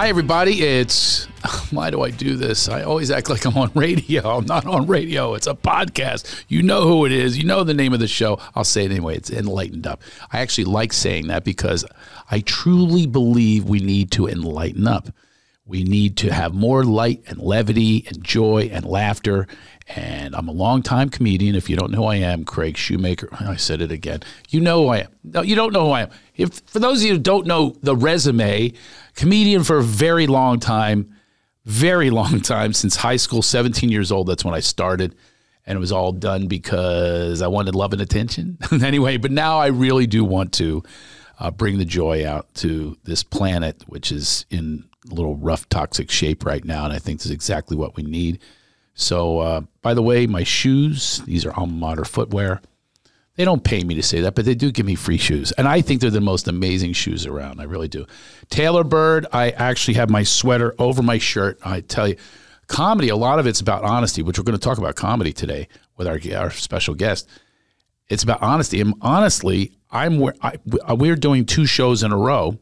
Hi, everybody. It's why do I do this? I always act like I'm on radio. I'm not on radio. It's a podcast. You know who it is. You know the name of the show. I'll say it anyway. It's enlightened up. I actually like saying that because I truly believe we need to enlighten up. We need to have more light and levity and joy and laughter. And I'm a longtime comedian. If you don't know who I am, Craig Shoemaker. I said it again. You know who I am. No, you don't know who I am. If for those of you who don't know the resume, comedian for a very long time, very long time since high school, 17 years old. That's when I started. And it was all done because I wanted love and attention. anyway, but now I really do want to uh, bring the joy out to this planet, which is in little rough, toxic shape right now. And I think this is exactly what we need. So, uh, by the way, my shoes, these are alma mater footwear. They don't pay me to say that, but they do give me free shoes. And I think they're the most amazing shoes around. I really do. Taylor Bird, I actually have my sweater over my shirt. I tell you, comedy, a lot of it's about honesty, which we're going to talk about comedy today with our, our special guest. It's about honesty. And honestly, I'm I, we're doing two shows in a row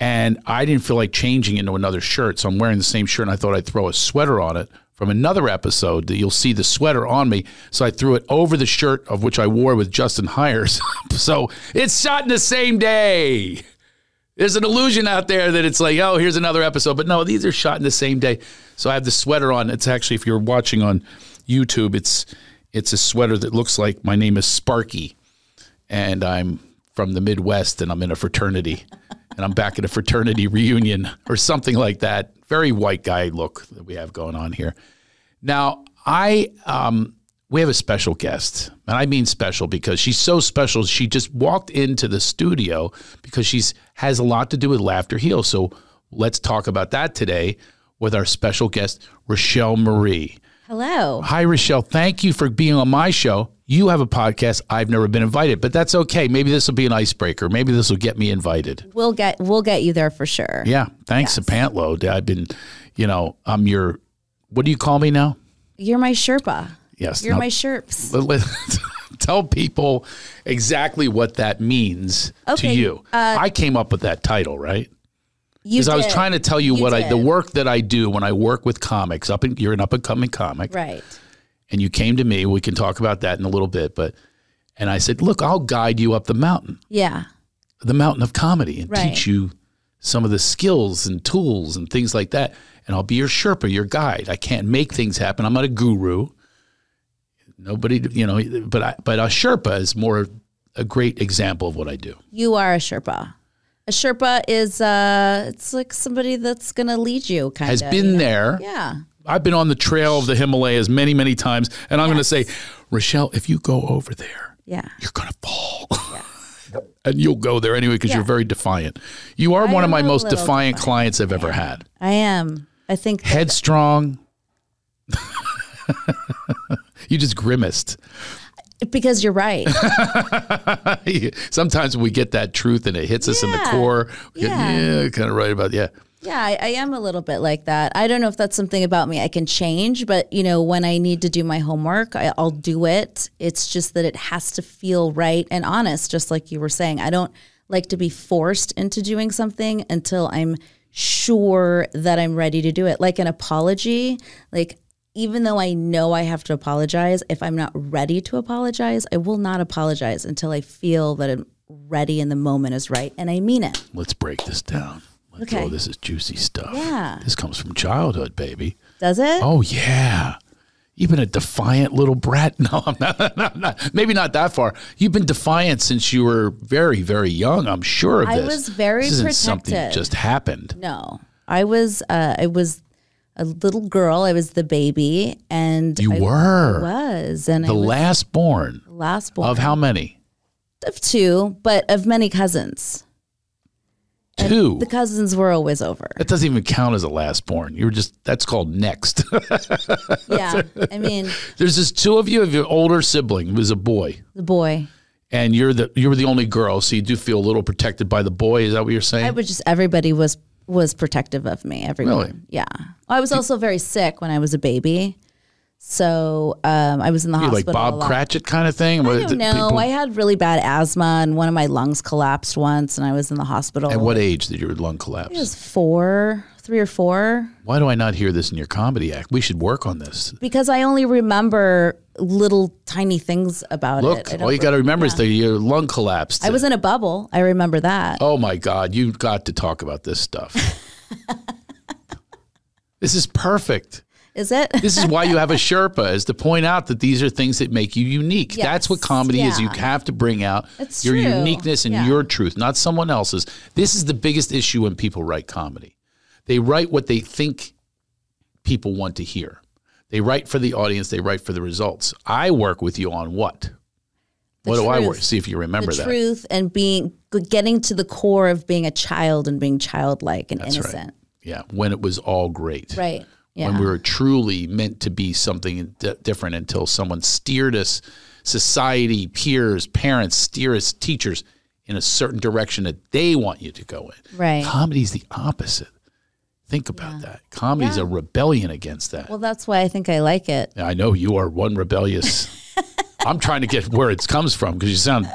and I didn't feel like changing into another shirt. So I'm wearing the same shirt and I thought I'd throw a sweater on it from another episode that you'll see the sweater on me. So I threw it over the shirt of which I wore with Justin Hires. so it's shot in the same day. There's an illusion out there that it's like, oh, here's another episode. But no, these are shot in the same day. So I have the sweater on. It's actually, if you're watching on YouTube, it's it's a sweater that looks like my name is Sparky. And I'm from the Midwest and I'm in a fraternity. And I'm back at a fraternity reunion or something like that. Very white guy look that we have going on here. Now, I um, we have a special guest, and I mean special because she's so special. She just walked into the studio because she's has a lot to do with Laughter Heals. So let's talk about that today with our special guest, Rochelle Marie. Hello. Hi, Rochelle. Thank you for being on my show. You have a podcast. I've never been invited, but that's okay. Maybe this will be an icebreaker. Maybe this will get me invited. We'll get we'll get you there for sure. Yeah. Thanks, yes. Pantload. I've been, you know, I'm your. What do you call me now? You're my Sherpa. Yes. You're now, my Sherps. tell people exactly what that means okay. to you. Uh, I came up with that title, right? Because I was trying to tell you, you what did. I the work that I do when I work with comics. Up in you're an up and coming comic, right? And you came to me. We can talk about that in a little bit, but and I said, look, I'll guide you up the mountain. Yeah, the mountain of comedy, and right. teach you some of the skills and tools and things like that. And I'll be your Sherpa, your guide. I can't make things happen. I'm not a guru. Nobody, you know, but I, but a Sherpa is more a great example of what I do. You are a Sherpa a Sherpa is uh it's like somebody that's gonna lead you kind of. Has been you know? there. Yeah. I've been on the trail of the Himalayas many, many times, and I'm yes. gonna say, Rochelle, if you go over there, yeah, you're gonna fall. Yeah. and you'll go there anyway because yeah. you're very defiant. You are I one of my most defiant, defiant, clients I've ever had. I am. I think headstrong. you just grimaced. Because you're right. Sometimes we get that truth and it hits us in the core. Yeah. yeah, kind of right about yeah. Yeah, I, I, am a little bit like that. I don't know if that's something about me I can change, but you know, when I need to do my homework, I, will do it. It's just that it has to feel right and honest, just like you were saying. I don't like to be forced into doing something until I'm sure that I'm ready to do it. Like an apology, like even though I know I have to apologize, if I'm not ready to apologize, I will not apologize until I feel that I'm ready and the moment is right and I mean it. Let's break this down. Let's, okay. Oh, this is juicy stuff. Yeah. This comes from childhood, baby. Does it? Oh, yeah. You've been a defiant little brat. No, I'm not, not, not, Maybe not that far. You've been defiant since you were very, very young. I'm sure of this. I was very this isn't protected. something just happened. No, I was. Uh, I was a little girl. I was the baby, and you I, were was and the was last born. Last born of how many? Of two, but of many cousins. Two. And the cousins were always over. That doesn't even count as a last born. You were just that's called next. yeah, I mean, there's just two of you. Of your older sibling was a boy. The boy. And you're the you were the only girl, so you do feel a little protected by the boy. Is that what you're saying? I was just everybody was was protective of me. Everyone. Really? Yeah. I was also very sick when I was a baby. So um, I was in the You like hospital. a Bob. Cratchit kind of thing? I don't know. I had really bad asthma, and one of my lungs collapsed once, and I was in the hospital. At what age did your lung collapse? I was four, three or four, Why do I not hear this in your comedy act? We should work on this. because I only remember little tiny things about it. Look, all you got to remember is that your lung collapsed. I was in a bubble. I remember that. oh my God, you got to talk about this stuff. this is perfect. Is it? This is why you have a Sherpa, is to point out that these are things that make you unique. That's what Yes, comedy is. You have to bring out It's your true. uniqueness and Yeah. your truth, not someone else's. This is the biggest issue when people write comedy. They write what they think people want to hear. They write for the audience, they write for the results. I work with you on what? what do I truth. work? See if you remember the that. truth and being getting to the core of being a child and being childlike and That's right. innocent. Yeah, when it was all great. Right. Yeah. when we were truly meant to be something di- different until someone steered us, society, peers, parents, steer us, teachers in a certain direction that they want you to go in. Right. Comedy's the opposite. Think about that. Comedy's a rebellion against that. well, that's why I think I like it. I know you are one rebellious. I'm trying to get where it comes from because you sound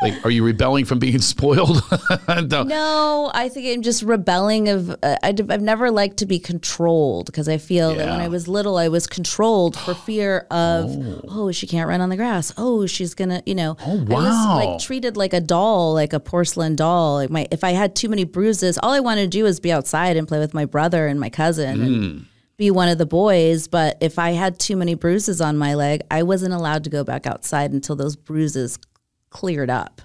like, are you rebelling from being spoiled? no. No, I think I'm just rebelling. Of uh, I, have never liked to be controlled because I feel that when I was little, I was controlled for fear of oh. she can't run on the grass. Oh, she's gonna you know. Oh I was like treated like a doll, like a porcelain doll. Like my if I had too many bruises, all I wanted to do was be outside and play with my brother and my cousin. And, be one of the boys, but if I had too many bruises on my leg, I wasn't allowed to go back outside until those bruises cleared up.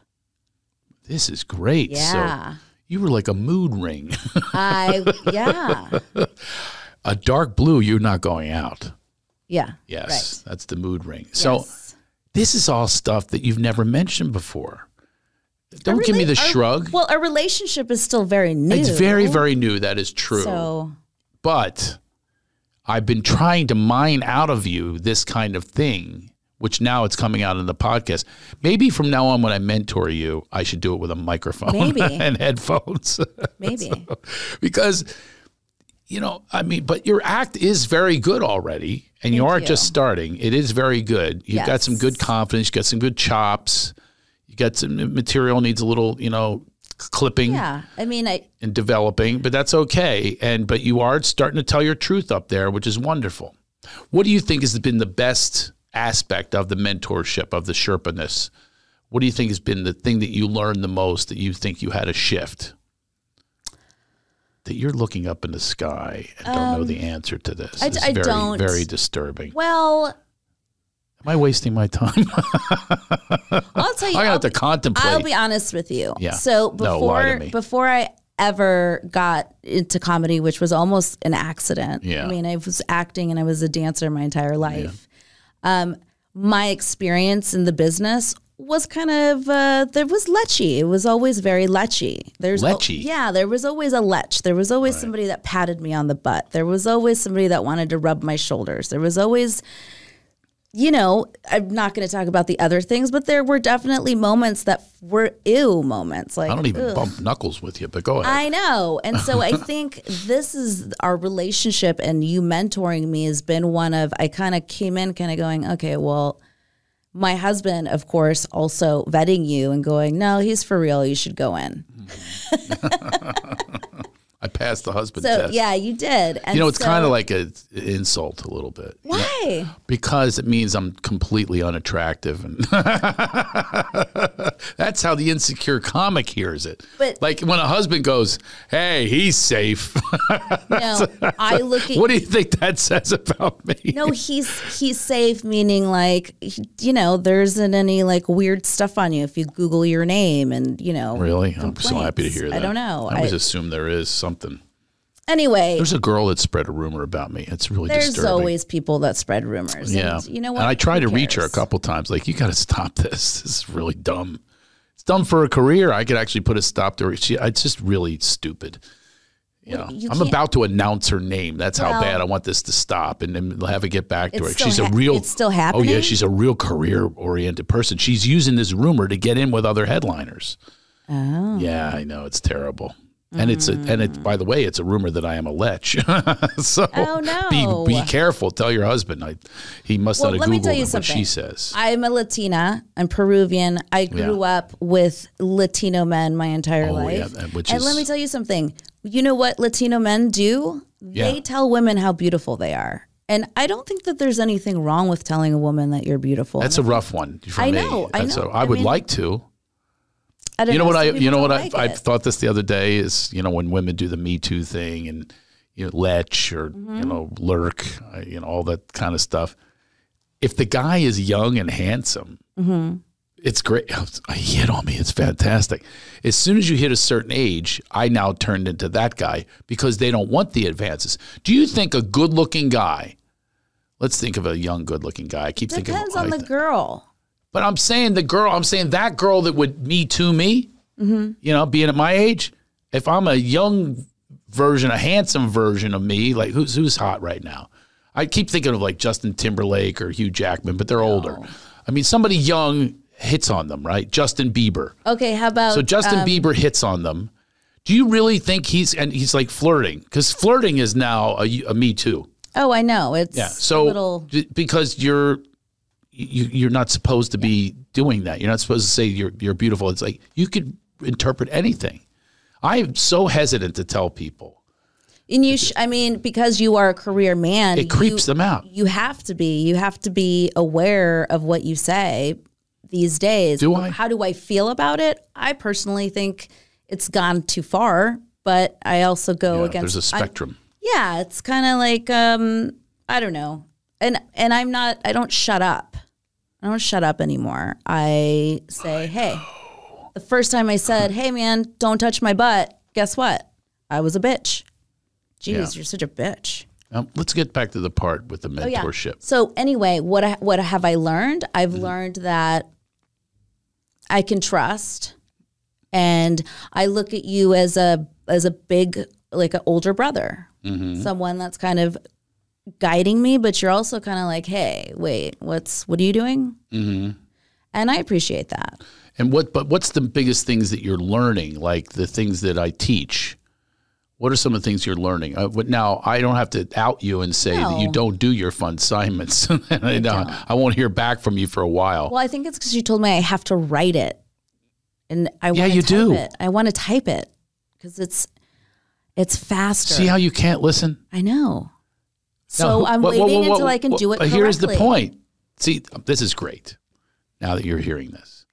This is great. Yeah. So you were like a mood ring. I yeah. a dark blue, you're not going out. Yeah. Yes, that's the mood ring. Right. So Yes. this is all stuff that you've never mentioned before. Don't give me the Our- shrug. well, our relationship is still very new. it's very, very new. That is true. so. but I've been trying to mine out of you this kind of thing, which now it's coming out in the podcast. Maybe from now on, when I mentor you, I should do it with a microphone Maybe. and headphones. Maybe. because you know i mean but your act is very good already and you are you. just starting it is very good you've got some good confidence you've got some good chops you got some material needs a little you know clipping yeah. I mean, I and developing but that's okay and but you are starting to tell your truth up there which is wonderful what do you think has been the best aspect of the mentorship of the sherpaness what do you think has been the thing that you learned the most that you think you had a shift that you're looking up in the sky and don't know the answer to this. Um, I- It's I very, don't. very disturbing. well, Am I wasting my time? I'll tell you. I I'll, have to contemplate. I'll be honest with you. Yeah. So No, before me. before I ever got into comedy, which was almost an accident. Yeah. I mean, I was acting and I was a dancer my entire life. Um, my experience in the business was kind of uh, there was lechy. It was always very lechy. There's al- Lechy? yeah, there was always a lech. There was always somebody that patted me on the butt. There was always somebody that wanted to rub my shoulders. There was always you know, I'm not going to talk about the other things, but there were definitely moments that were ew moments. Like I don't even ugh. bump knuckles with you, but go ahead. I know. And so I think this is our relationship and you mentoring me has been one of I kind of came in kind of going, okay, well, my husband, of course, also vetting you and going, no, he's for real. You should go in. Mm-hmm. Passed the husband So test. yeah, you did. And You know, it's so- kind of like an insult a little bit. why? Because it means I'm completely unattractive, and that's how the insecure comic hears it. But- like when a husband goes, "Hey, he's safe," No, I look at what do you think that says about me? No, he's he's safe, meaning like you know, there isn't any like weird stuff on you if you Google your name and you know. Really, I'm so happy to hear that. I don't know. I always I- assume there is something. Anyway, There's a girl that spread a rumor about me. It's really there's disturbing. always people that spread rumors. Yeah. and you know what? And I tried to reach her a couple times. Like, you got to stop this. This is really dumb. It's dumb for a career. I could actually put a stop to her. She, it's just really stupid. You know, you I'm about to announce her name. That's how bad I want this to stop, and then have it get back to her. She's a real. it's still happening. Oh yeah, she's a real career-oriented person. She's using this rumor to get in with other headliners. Oh. Yeah, I know it's terrible. And it's a, and it by the way, it's a rumor that I am a lech. so Oh, no. be be careful. Tell your husband. I, he must Well, not have let me Googled tell you what she says. I'm a Latina. I'm Peruvian. I grew Yeah. up with Latino men my entire Oh, life. yeah, and let me tell you something. You know what Latino men do? They Yeah. tell women how beautiful they are. And I don't think that there's anything wrong with telling a woman that you're beautiful. That's a rough one for I me. know, I That's know. a- I I would mean, like to. I don't You know what I? You know what I? like I thought this the other day is you know when women do the Me Too thing and you know lech or Mm-hmm. you know lurk, you know all that kind of stuff. If the guy is young and handsome, Mm-hmm. it's great. He hit on me. It's fantastic. As soon as you hit a certain age, I now turned into that guy because they don't want the advances. Do you think a good-looking guy? Let's think of a young, good-looking guy. I keep thinking. Depends on I the girl. But I'm saying the girl, I'm saying that girl that would me to me, Mm-hmm. you know, being at my age, if I'm a young version, a handsome version of me, like who's who's hot right now? I keep thinking of like Justin Timberlake or Hugh Jackman, but they're older. I mean, somebody young hits on them, right? Justin Bieber. Okay, how about So Justin um, Bieber hits on them. Do you really think he's and he's like flirting? Because flirting is now a, a me too. Oh, I know. It's Yeah. So a little because you're you, you're not supposed to be doing that. You're not supposed to say you're you're beautiful. It's like you could interpret anything. I'm so hesitant to tell people. And you, sh- I mean, because you are a career man, It creeps you, them out. You have to be. You have to be aware of what you say these days. Do I? How do I feel about it? I personally think it's gone too far, but I also go Yeah, against. there's a spectrum. yeah, it's kind of like um, I don't know, and and I'm not. I don't shut up. I don't shut up anymore. I say, hey. The first time I said, "Hey, man, don't touch my butt," guess what? I was a bitch. Jeez, Yeah. you're such a bitch. Um, let's get back to the part with the Oh, mentorship. So anyway, what I, what have I learned? I've Mm-hmm. learned that I can trust, and I look at you as a as a big like an older brother, Mm-hmm. someone that's kind of guiding me, but you're also kind of like, hey, wait, what's what are you doing? Mm-hmm. And I appreciate that. And what but what's the biggest things that you're learning? Like the things that I teach. What are some of the things you're learning? Uh, but now I don't have to out you and say that you don't do your fun assignments. I, I won't hear back from you for a while. Well, I think it's because you told me I have to write it, and I Yeah, you to do. it. I want to type it because it's it's faster. See how you can't listen? I know. So I'm what- what- waiting what- until I can what- do it. but Here's the point. See, this is great. Now that you're hearing this,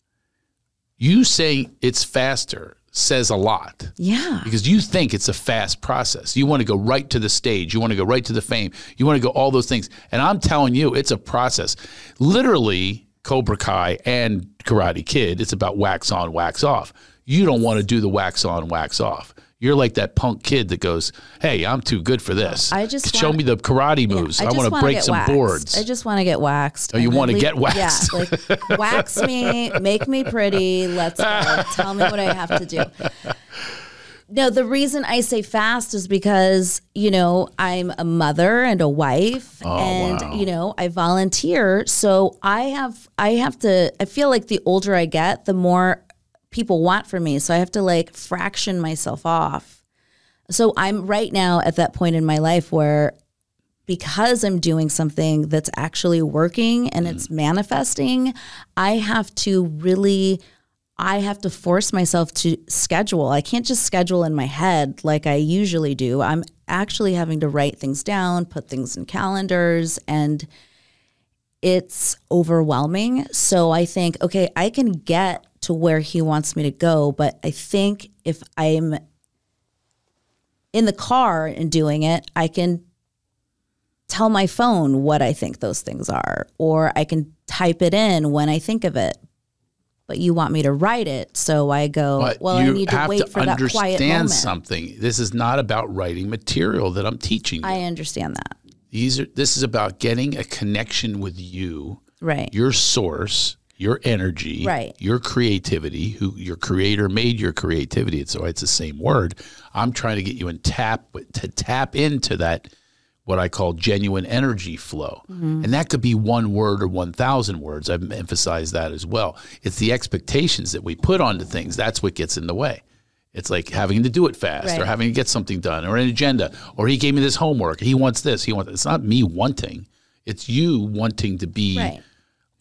you saying it's faster says a lot Yeah. because you think it's a fast process. You want to go right to the stage. You want to go right to the fame. You want to go all those things. And I'm telling you, it's a process. Literally, Cobra Kai and Karate Kid, it's about wax on, wax off. You don't want to do the wax on, wax off. You're like that punk kid that goes, "Hey, I'm too good for this. I just show want- me the karate moves. I, just want to break some waxed. boards." I just want to get waxed. Oh, you wanna get waxed. Yeah, like wax me, make me pretty. Let's go. Tell me what I have to do. No, the reason I say fast is because, you know, I'm a mother and a wife oh, and, Oh, wow. you know, I volunteer. So I have I have to I feel like the older I get, the more people want from me. So I have to like fraction myself off. So I'm right now at that point in my life where because I'm doing something that's actually working and it's mm. manifesting, I have to really I have to force myself to schedule. I can't just schedule in my head like I usually do. I'm actually having to write things down, put things in calendars and it's overwhelming. So I think, okay, I can get to where he wants me to go, but I think if I'm in the car and doing it, I can tell my phone what I think those things are, or I can type it in when I think of it. But you want me to write it, so I go. But well, you I need to wait to for that quiet understand moment. something. This is not about writing material that I'm teaching you. I understand that, These are this is about getting a connection with you, right? your source, your energy, Right. your creativity, who your creator made your creativity. So it's the same word. I'm trying to get you in tap to tap into that what I call genuine energy flow. Mm-hmm. And that could be one word or 1,000 words. I've emphasized that as well. It's the expectations that we put onto things. That's what gets in the way. It's like having to do it fast or having to get something done or an agenda or he gave me this homework. He wants this. He wants. It's not me wanting. It's you wanting to be Right.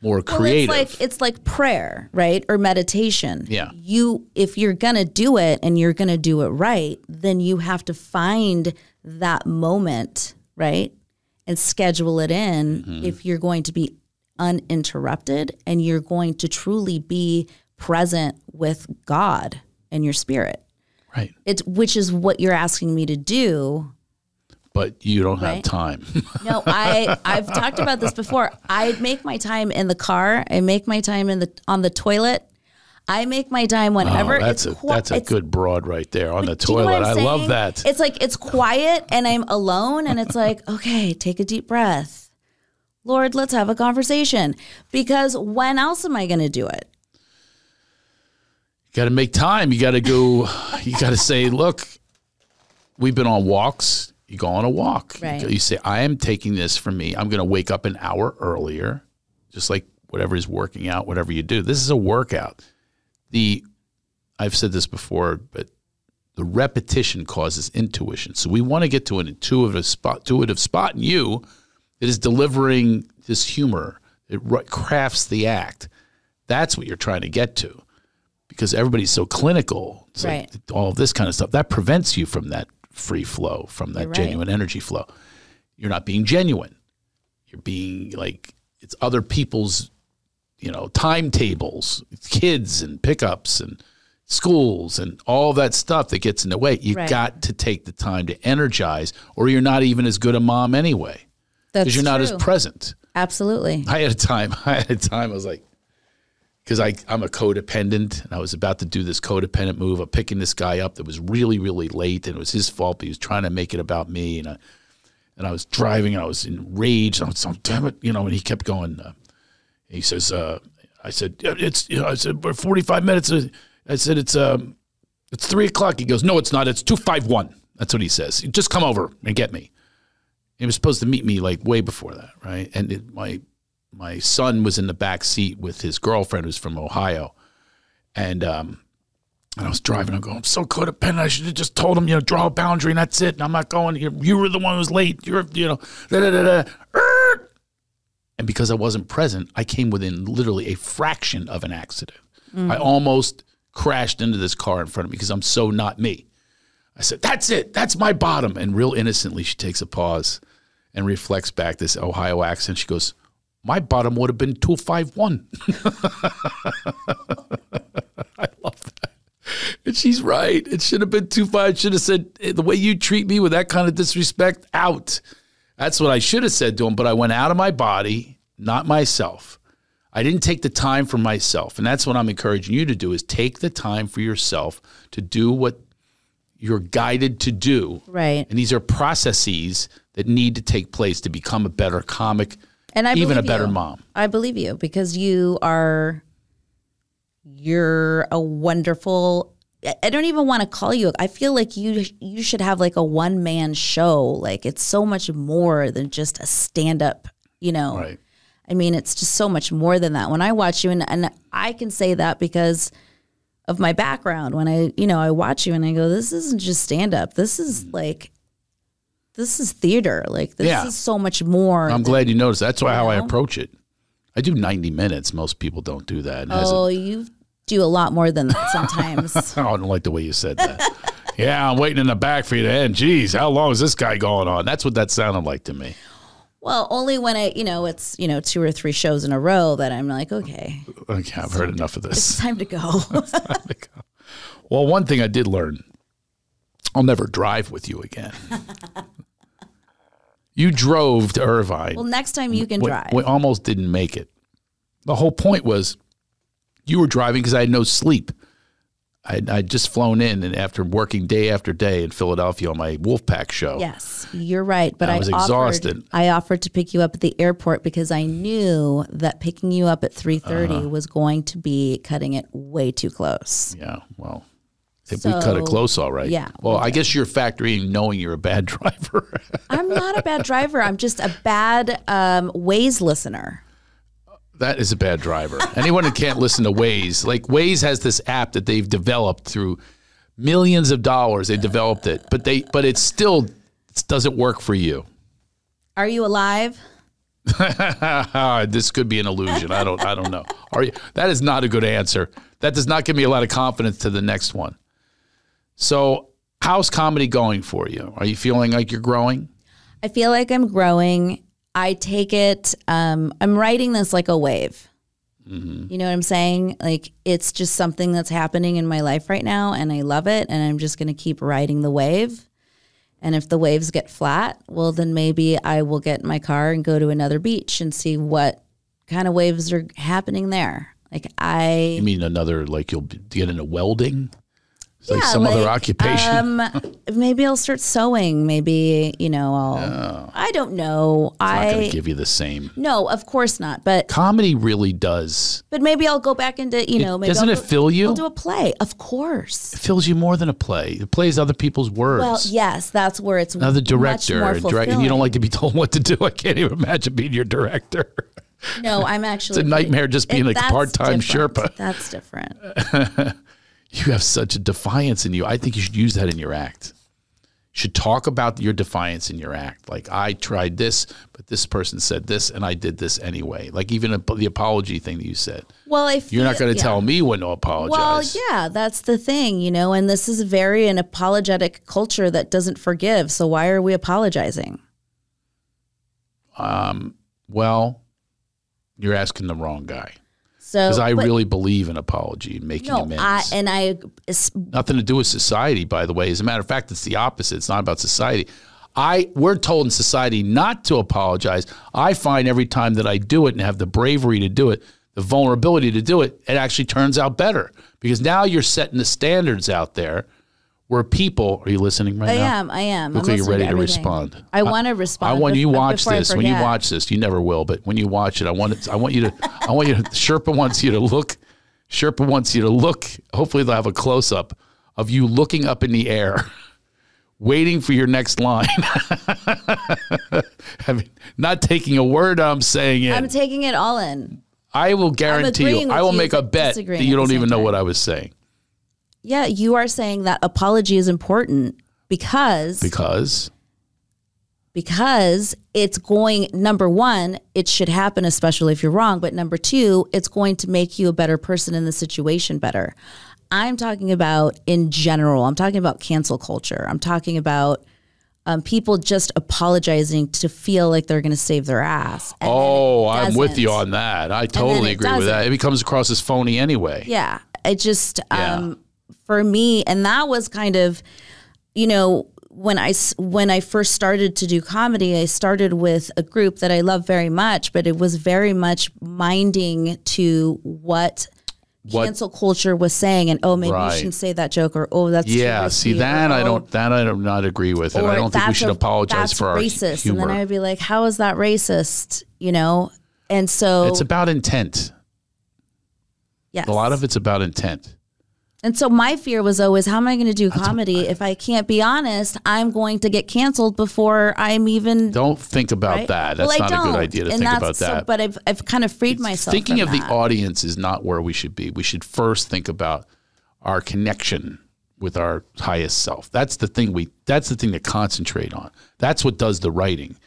More Well, it's like it's like prayer, right? Or meditation. Yeah. You if you're gonna do it and you're gonna do it right, then you have to find that moment, right? And schedule it in Mm-hmm. if you're going to be uninterrupted and you're going to truly be present with God and your spirit. right. It's which is what you're asking me to do. But you don't have time. No, I I've talked about this before. I make my time in the car. I make my time in the on the toilet. I make my time whenever Oh, that's a it's qui- that's a it's- good broad right there on the do you know toilet. I love that. It's like it's quiet and I'm alone and it's like, okay, take a deep breath. Lord, let's have a conversation. Because when else am I going to do it? You got to make time. You got to go. You got to say, look, we've been on walks. You go on a walk. Right. You say, I am taking this for me. I'm going to wake up an hour earlier, just like whatever is working out, whatever you do. This is a workout. The I've said this before, but the repetition causes intuition. So we want to get to an intuitive spot, intuitive spot in you that is delivering this humor. It crafts the act. That's what you're trying to get to because everybody's so clinical. It's like all of this kind of stuff that prevents you from that free flow, from that right. genuine energy flow. You're not being genuine. You're being like it's other people's, you know, timetables, kids and pickups and schools and all that stuff that gets in the way. You Right. got to take the time to energize, or you're not even as good a mom anyway because you're not as present. Absolutely. I had a time. I had a time. I was like, because I'm a codependent, and I was about to do this codependent move of picking this guy up that was really really late, and it was his fault. But he was trying to make it about me, and I and I was driving, and I was enraged. And I was like, damn it, you know. And he kept going. Uh, he says, uh, I said, it's you know, I said we're 45 minutes. uh," I said it's um it's three o'clock. He goes, no, it's not. It's two five one. That's what he says. Just come over and get me. He was supposed to meet me like way before that, right? And it, my my son was in the back seat with his girlfriend who's from Ohio, and um, and I was driving. I'm going, I'm so codependent. I should have just told him, you know, draw a boundary, and that's it. And I'm not going. You, you were the one who was late. You're, you know, da da da da. And because I wasn't present, I came within literally a fraction of an accident. I almost crashed into this car in front of me because I'm so not me. I said, That's it. That's my bottom. And real innocently, she takes a pause and reflects back this Ohio accent. She goes, My bottom would have been 251. I love that. And she's right. It should have been 25. Should have said, "Eh, The way you treat me with that kind of disrespect, out. That's what I should have said to him, but I went out of my body, not myself. I didn't take the time for myself. And that's what I'm encouraging you to do is take the time for yourself to do what you're guided to do. Right. And these are processes that need to take place to become a better comic, And I even a better you. mom. I believe you because you are you're a wonderful I- don't even want to call you. I feel like you you should have like a one man show. Like it's so much more than just a stand up, you know. Right. I mean, it's just so much more than that. When I watch you and, and I can say that because of my background. When I, you know, I watch you and I go, this isn't just stand up. This is mm. like this is theater. Like this Yeah. is so much more. I'm glad you noticed. That's why how I approach it. I do 90 minutes. Most people don't do that. And Oh, you do a lot more than that sometimes. Oh, I don't like the way you said that. yeah, I'm waiting in the back for you to end. Jeez, how long is this guy going on? That's what that sounded like to me. well, only when I, you know, it's, you know, two or three shows in a row that I'm like, okay, Okay, I've heard enough of this. it's this. time to go. Well, one thing I did learn I'll never drive with you again. you drove to Irvine. well, next time you can we, drive. we almost didn't make it. The whole point was you were driving because I had no sleep. I'd, I'd just flown in, and after working day after day in Philadelphia on my Wolfpack show, Yes, you're right. But I I, was offered, exhausted. I offered to pick you up at the airport because I knew that picking you up at 3:30 Uh-huh. was going to be cutting it way too close. Yeah, well, if we cut it close, all right. yeah, Well, we I guess you're factoring knowing you're a bad driver. I'm not a bad driver. I'm just a bad um, Waze listener. that is a bad driver. Anyone who can't listen to Waze, like Waze has this app that they've developed through millions of dollars. They developed it, but they but it still doesn't work for you. Are you alive? this could be an illusion. I don't I don't know. Are you that is not a good answer. That does not give me a lot of confidence to the next one. So how's comedy going for you? Are you feeling like you're growing? I feel like I'm growing. I take it, um, I'm writing this like a wave. You know what I'm saying? Like it's just something that's happening in my life right now, and I love it, and I'm just going to keep riding the wave. And if the waves get flat, well, then maybe I will get in my car and go to another beach and see what kind of waves are happening there. Like I, You mean another like you'll get into welding? It's like some other occupation. Um, maybe I'll start sewing. Maybe you know I'll. I don't know. I'm not going to give you the same. no, of course not. But Comedy really does. but maybe I'll go back into you know. Maybe doesn't I'll it go- fill you? I'll do a play, of course. It fills you more than a play. It plays other people's words. Well, yes, that's where it's Another much director, more and, direct, and you don't like to be told what to do. I can't even imagine being your director. No, I'm actually. it's a nightmare just being It- a part-time. Sherpa. That's different. You have such a defiance in you. I think you should use that in your act. You should talk about your defiance in your act. Like I tried this, but this person said this, and I did this anyway. Like even a, the apology thing that you said. Well, if You're not going to yeah. tell me when to apologize. Well, yeah, that's the thing, you know, and this is very an apologetic culture that doesn't forgive. So why are we apologizing? Um, well, you're asking the wrong guy. So Because I but- really believe in apology and making no, amends. I and I it's- Nothing to do with society, by the way. As a matter of fact, it's the opposite. It's not about society. I we're told in society not to apologize. I find every time that I do it and have the bravery to do it, the vulnerability to do it, it actually turns out better because now you're setting the standards out there where people are you listening right I now? am, I am. Look I'm like you're ready to everything. respond. I want to respond. I want you watch this. When you watch this, you never will, but when you watch it, I want it, I want you to I want you to Sherpa wants you to look Sherpa wants you to look. Hopefully they'll have a close up of you looking up in the air, waiting for your next line. I mean, not taking a word I'm saying in. I'm taking it all in. I will guarantee you, I will you, make a bet that you don't even know time. what I was saying. Yeah, you are saying that apology is important because Because because it's going number one it should happen especially if you're wrong but number two it's going to make you a better person in the situation better i'm talking about in general i'm talking about cancel culture i'm talking about um, people just apologizing to feel like they're going to save their ass Oh, I'm with you on that. I totally agree with that. It becomes across as phony anyway. Yeah. It just Yeah. um for me and that was kind of you know when I when I first started to do comedy, I started with a group that I love very much, but it was very much minding to what, What- cancel culture was saying, and oh, maybe Right. you shouldn't say that joke, or oh, that's Yeah, see or, that I "Oh, don't that I do not agree with, and I don't think we should a- apologize for our racist. humor. And then I would be like, how is that racist? You know, and so it's about intent. yes. A lot of it's about intent. And so my fear was always, how am I going to do comedy if I can't be honest? I'm going to get canceled before I'm even. Don't think about right? that. That's Well, not a good idea to And think that's about so- that. but I've I've kind of freed myself. Thinking of the audience is not where we should be. We should first think about our connection with our highest self. That's the thing we that's the thing to concentrate on. That's what does the writing.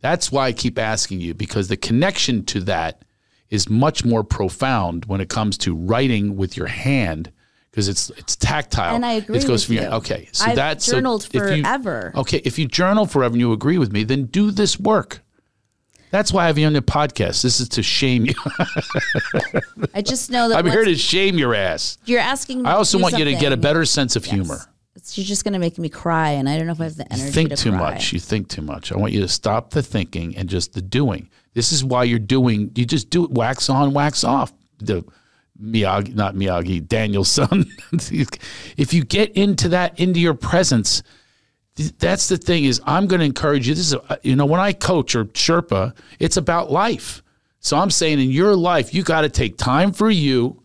That's why I keep asking you because the connection to that is much more profound when it comes to writing with your hand because it's it's tactile. And I agree It goes with from your you. okay. So I've that's so journaled if you- forever. okay, if you journal forever and you agree with me, then do this work. That's why I have you on the podcast. This is to shame you. I just know that I'm here to shame your ass. you're asking. Me I also want you to get a better sense of humor. it's- You're just going to make me cry, and I don't know if I have the energy You think to too cry. much. You think too much. I want you to stop the thinking and just the doing. This is why you're doing. You just do it. Wax on, wax off. The Miyagi, not Miyagi, Daniel-san. if you get into that, into your presence, that's the thing. Is I'm going to encourage you. This is, a, you know, when I coach or Sherpa, it's about life. So I'm saying in your life, you got to take time for you.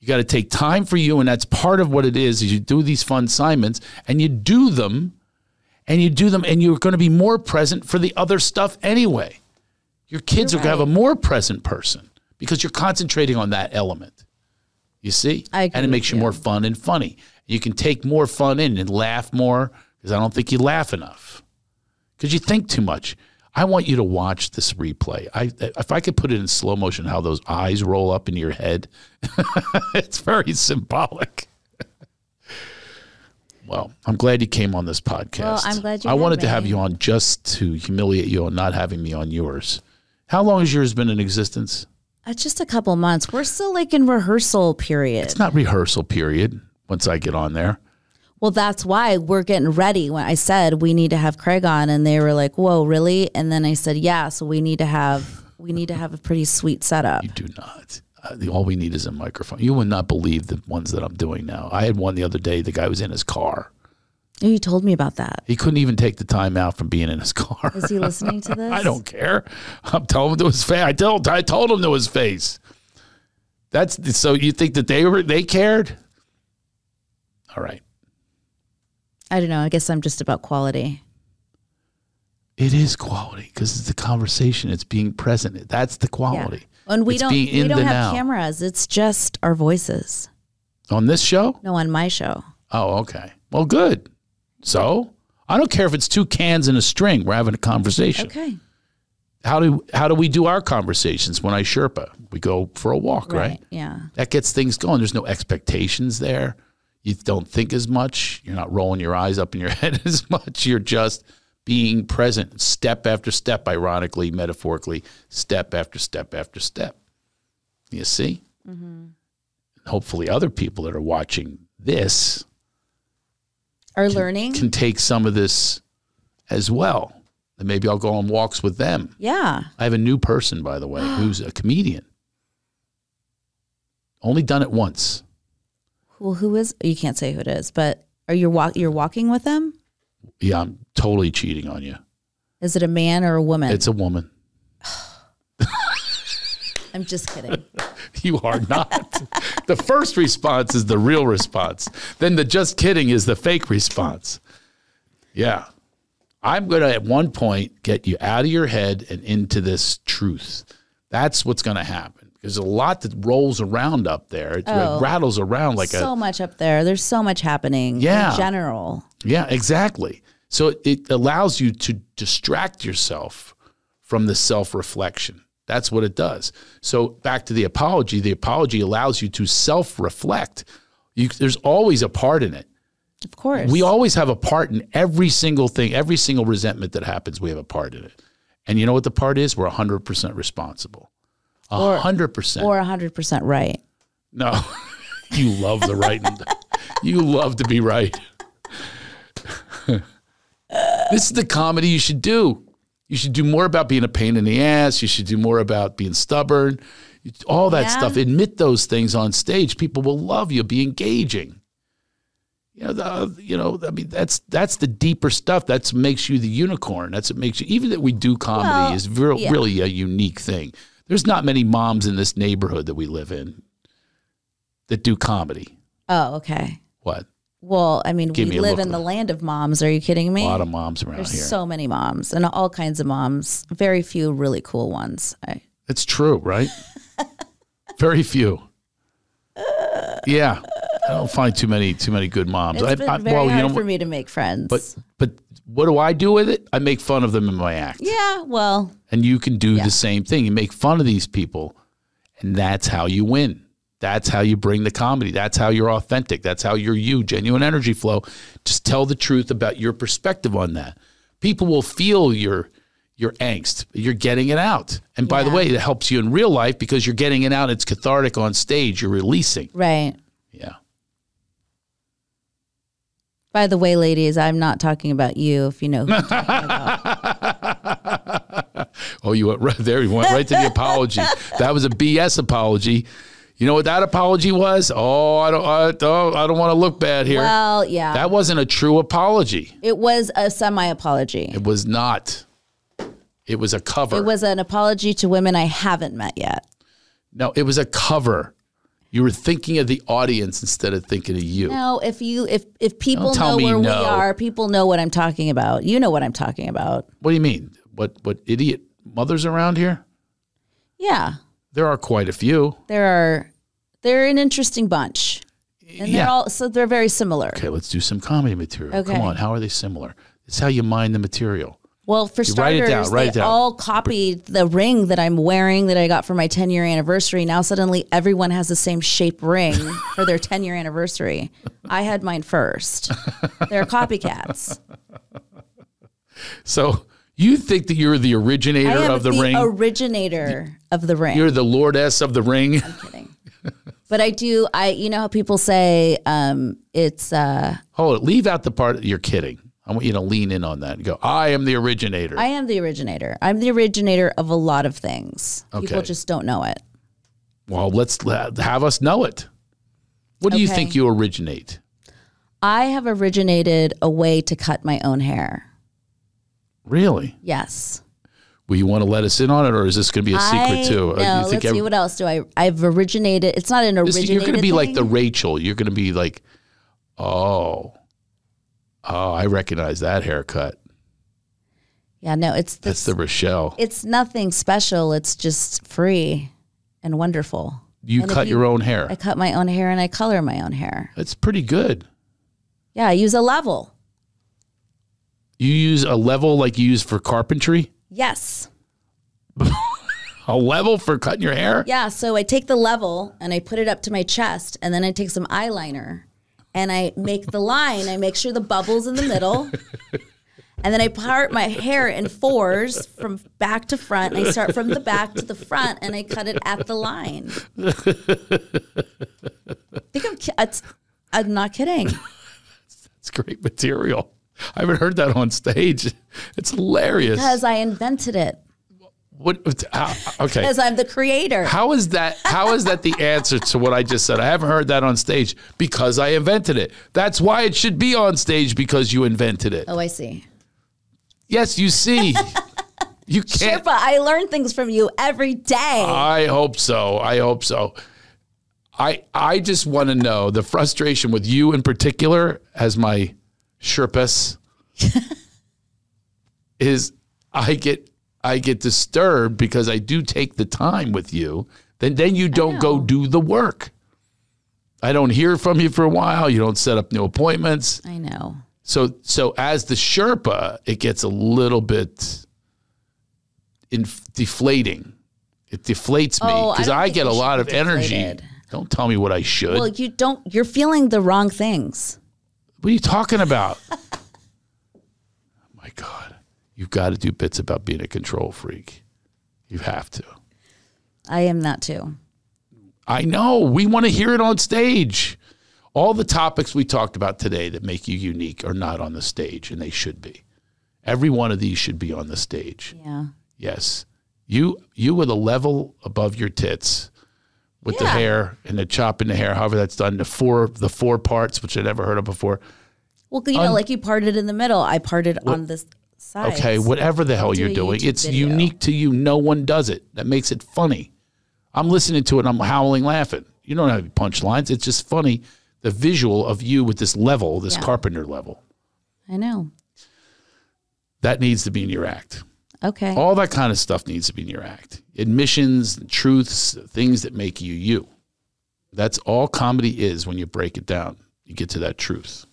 You got to take time for you, and that's part of what it is. Is you do these fun assignments and you do them, and you do them, and you're going to be more present for the other stuff anyway. Your kids are going to have a more present person because you're concentrating on that element. You see, I agree and it makes you, you. more fun and funny. You can take more fun in and laugh more because I don't think you laugh enough because you think too much. I want you to watch this replay. I if I could put it in slow motion, how those eyes roll up in your head, it's very symbolic. well, I'm glad you came on this podcast. Well, I'm glad you I wanted to have you on just to humiliate you on not having me on yours. How long has yours been in existence? Uh, just a couple months. We're still like in rehearsal period. It's not rehearsal period. Once I get on there, Well, that's why we're getting ready. When I said we need to have Craig on, and they were like, "Whoa, really?" And then I said, "Yeah." So we need to have we need to have a pretty sweet setup. you do not. Uh, the, all we need is a microphone. You would not believe the ones that I'm doing now. I had one the other day. The guy was in his car. You told me about that. He couldn't even take the time out from being in his car. Is he listening to this? I don't care. I'm telling him to his face. I told I told him to his face. That's so you think that they were they cared? All right. I don't know. I guess I'm just about quality. It is quality because it's the conversation. It's being present. That's the quality. Yeah. And we It's don't we don't have now. cameras. It's just our voices. On this show? No, on my show. Oh, okay. Well, good. So I don't care if it's two cans and a string. We're having a conversation. Okay. How do how do we do our conversations when I Sherpa? We go for a walk, right? Yeah. That gets things going. There's no expectations there. You don't think as much. You're not rolling your eyes up in your head as much. You're just being present, step after step, ironically, metaphorically, step after step after step. You see? Mm-hmm. Hopefully, other people that are watching this Are learning. can take some of this as well. And maybe I'll go on walks with them. yeah. I have a new person, by the way, who's a comedian. Only done it once. Well, who is? You can't say who it is, but are you walk? You're walking with them? Yeah, I'm totally cheating on you. Is it a man or a woman? It's a woman. I'm just kidding. You are not. the first response is the real response. Then the just kidding is the fake response. Yeah. I'm going to, at one point, get you out of your head and into this truth. That's what's going to happen. There's a lot that rolls around up there. It, Oh. rattles around like a. so much up there. There's so much happening. Yeah. In general. Yeah, exactly. So it, it allows you to distract yourself from the self reflection. That's what it does. So back to the apology. The apology allows you to self reflect. There's always a part in it. Of course. We always have a part in every single thing, every single resentment that happens. We have a part in it. And you know what the part is? We're 100% responsible. Or- 100%. or 100% right. No, you love the right. you love to be right. this is the comedy you should do. You should do more about being a pain in the ass. You should do more about being stubborn. All that Yeah. stuff. Admit those things on stage. People will love you. Be engaging. You know, the, uh, you know. I mean, that's that's the deeper stuff. That's makes you the unicorn. That's what makes you. Even that we do comedy Well, is real, yeah. really a unique thing. There's not many moms in this neighborhood that we live in that do comedy. Oh, okay. What? Well, I mean, Give we me live in the land of moms. Are you kidding me? A lot of moms around There's here. so many moms and all kinds of moms. Very few really cool ones. I, it's true, right? Very few. Yeah, I don't find too many too many good moms. it's I, been I, very well, you know, for me to make friends. but but what do I do with it? I make fun of them in my act, yeah, well, and you can do Yeah. the same thing. You make fun of these people, and that's how you win. That's how you bring the comedy. That's how you're authentic. That's how you're you. Genuine energy flow. Just tell the truth about your perspective on that. People will feel your your angst. You're getting it out. And by the way, it helps you in real life because you're getting it out. It's cathartic on stage. You're releasing. right. Yeah. By the way, ladies, I'm not talking about you. If you know, who I'm talking about. Oh, you went right there. You went right to the apology. That was a BS apology. You know what that apology was? Oh, I don't. I don't. I don't want to look bad here. well, yeah, that wasn't a true apology. it was a semi apology. It was not. It was a cover. It was an apology to women I haven't met yet. no, it was a cover. You were thinking of the audience instead of thinking of you. No, if you if if people know where no. we are, people know what I'm talking about. You know what I'm talking about. What do you mean? What what idiot mothers around here? Yeah, There are quite a few. there are they're an interesting bunch. And Yeah. they're all so they're very similar. Okay, let's do some comedy material. Okay. Come on, how are they similar? It's how you mine the material. Well, for You starters, down, they all copied the ring that I'm wearing that I got for my 10 year anniversary. Now suddenly everyone has the same shape ring for their 10 year anniversary. I had mine first. They're copycats. So you think that you're the originator of the, the ring? originator of the ring. you're the lordess of the ring. I'm kidding. But I do. I you know how people say um, it's uh, Hold it. Leave out the part you're kidding. I want you to lean in on that and go, I am the originator. I am the originator. I'm the originator of a lot of things. People just don't know it. well, let's have us know it. What do you think you originate? I have originated a way to cut my own hair. Really? Yes. Will you want to let us in on it, or is this going to be a secret I, too? No, uh, think let's see. What else do I? I've originated. It's not an this- originated. you're going to be like the. Rachel. You're going to be like, oh, oh, I recognize that haircut. Yeah, no, it's That's the Rochelle. It's nothing special. It's just free and wonderful. You and cut you- your own hair. I cut my own hair and I color my own hair. That's pretty good. Yeah, I use a level. You use a level like you use for carpentry. Yes. A level for cutting your hair. Yeah, so I take the level and I put it up to my chest, and then I take some eyeliner and I make the line. I make sure the bubble's in the middle. And then I part my hair in fours from back to front. I start from the back to the front and I cut it at the line. I think I'm, ki- I'm not kidding. It's great material. I haven't heard that on stage. It's hilarious. Because I invented it. What? How, okay. Because I'm the creator. How is that? How is that the answer to what I just said? I haven't heard that on stage because I invented it. That's why it should be on stage because you invented it. Oh, I see. Yes, you see. You can't. Sherpa, I learn things from you every day. I hope so. I hope so. I I just want to know the frustration with you in particular as my Sherpas is I get I get disturbed because I do take the time with you. Then then you don't go do the work. I don't hear from you for a while. You don't set up new appointments. I know. So so as the Sherpa, it gets a little bit in, deflating. It deflates me Oh, I because don't I, think get a should lot be of energy. deflated. Don't tell me what I should. Well, you don't, you're feeling the wrong things. What are you talking about? My God, you've got to do bits about being a control freak. You have to. I am that too. I know. We want to hear it on stage. All the topics we talked about today that make you unique are not on the stage, and they should be. Every one of these should be on the stage. Yeah. Yes. You you with a level above your tits with the hair and the chopping the hair, however that's done, the four the four parts, which I'd never heard of before. Well, you know, like you parted in the middle. I parted on this side. Okay, whatever the hell do you're doing, YouTube it's video. unique to you. No one does it. That makes it funny. I'm listening to it and I'm howling laughing. You don't have any punchlines. It's just funny. The visual of you with this level, this Yeah. carpenter level, I know. that needs to be in your act. Okay. All that kind of stuff needs to be in your act. Admissions, truths, things that make you you. That's all comedy is when you break it down. You get to that truth.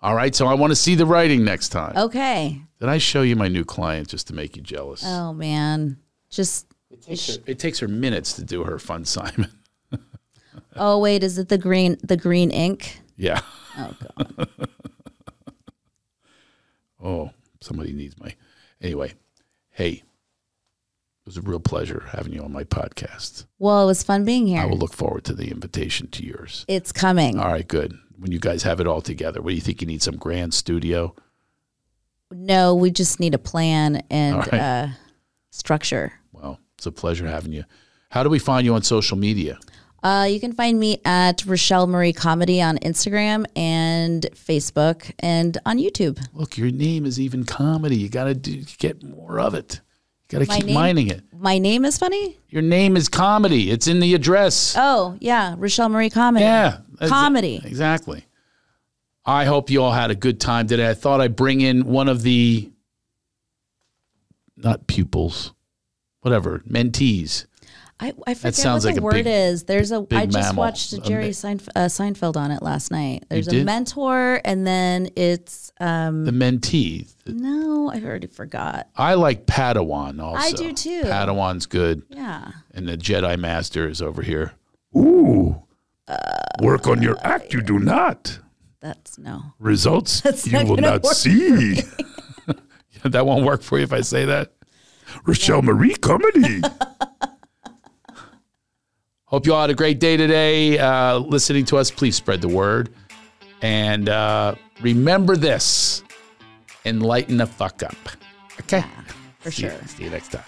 All right, so I want to see the writing next time. Okay. Did I show you my new client just to make you jealous? Oh man. Just It takes, her, it takes her minutes to do her fun Simon. oh wait, is it the green the green ink? Yeah. Oh god. Oh, somebody needs my. Anyway, hey, it was a real pleasure having you on my podcast. Well, it was fun being here. I will look forward to the invitation to yours. It's coming. All right, good. When you guys have it all together, what do you think? You need some grand studio? No, we just need a plan and right. uh, structure. Well, it's a pleasure having you. How do we find you on social media? Uh, you can find me at Rochelle Marie Comedy on Instagram and Facebook and on YouTube. Look, your name is even comedy. You got to get more of it. You got to keep name? mining it. My name is funny. Your name is comedy. It's in the address. Oh yeah, Rochelle Marie Comedy. Yeah. Comedy. Exactly. I hope you all had a good time today. I thought I'd bring in one of the, not pupils, whatever, mentees. I, I forget what like the a word big- is. There's a. I just mammal. watched A Jerry Seinf- uh, Seinfeld on it last night. There's a did? mentor, and then it's um. The mentee. No, I already forgot. I like Padawan also. I do too. Padawan's good. Yeah. And the Jedi Master is over here. Ooh. Work on your act, you do not. That's no. Results you not will not work see. that won't work for you if I say that. Rochelle Marie comedy. Hope you all had a great day today uh, listening to us. Please spread the word. And uh, remember this enlighten the fuck up. Okay? For See sure. see you next time.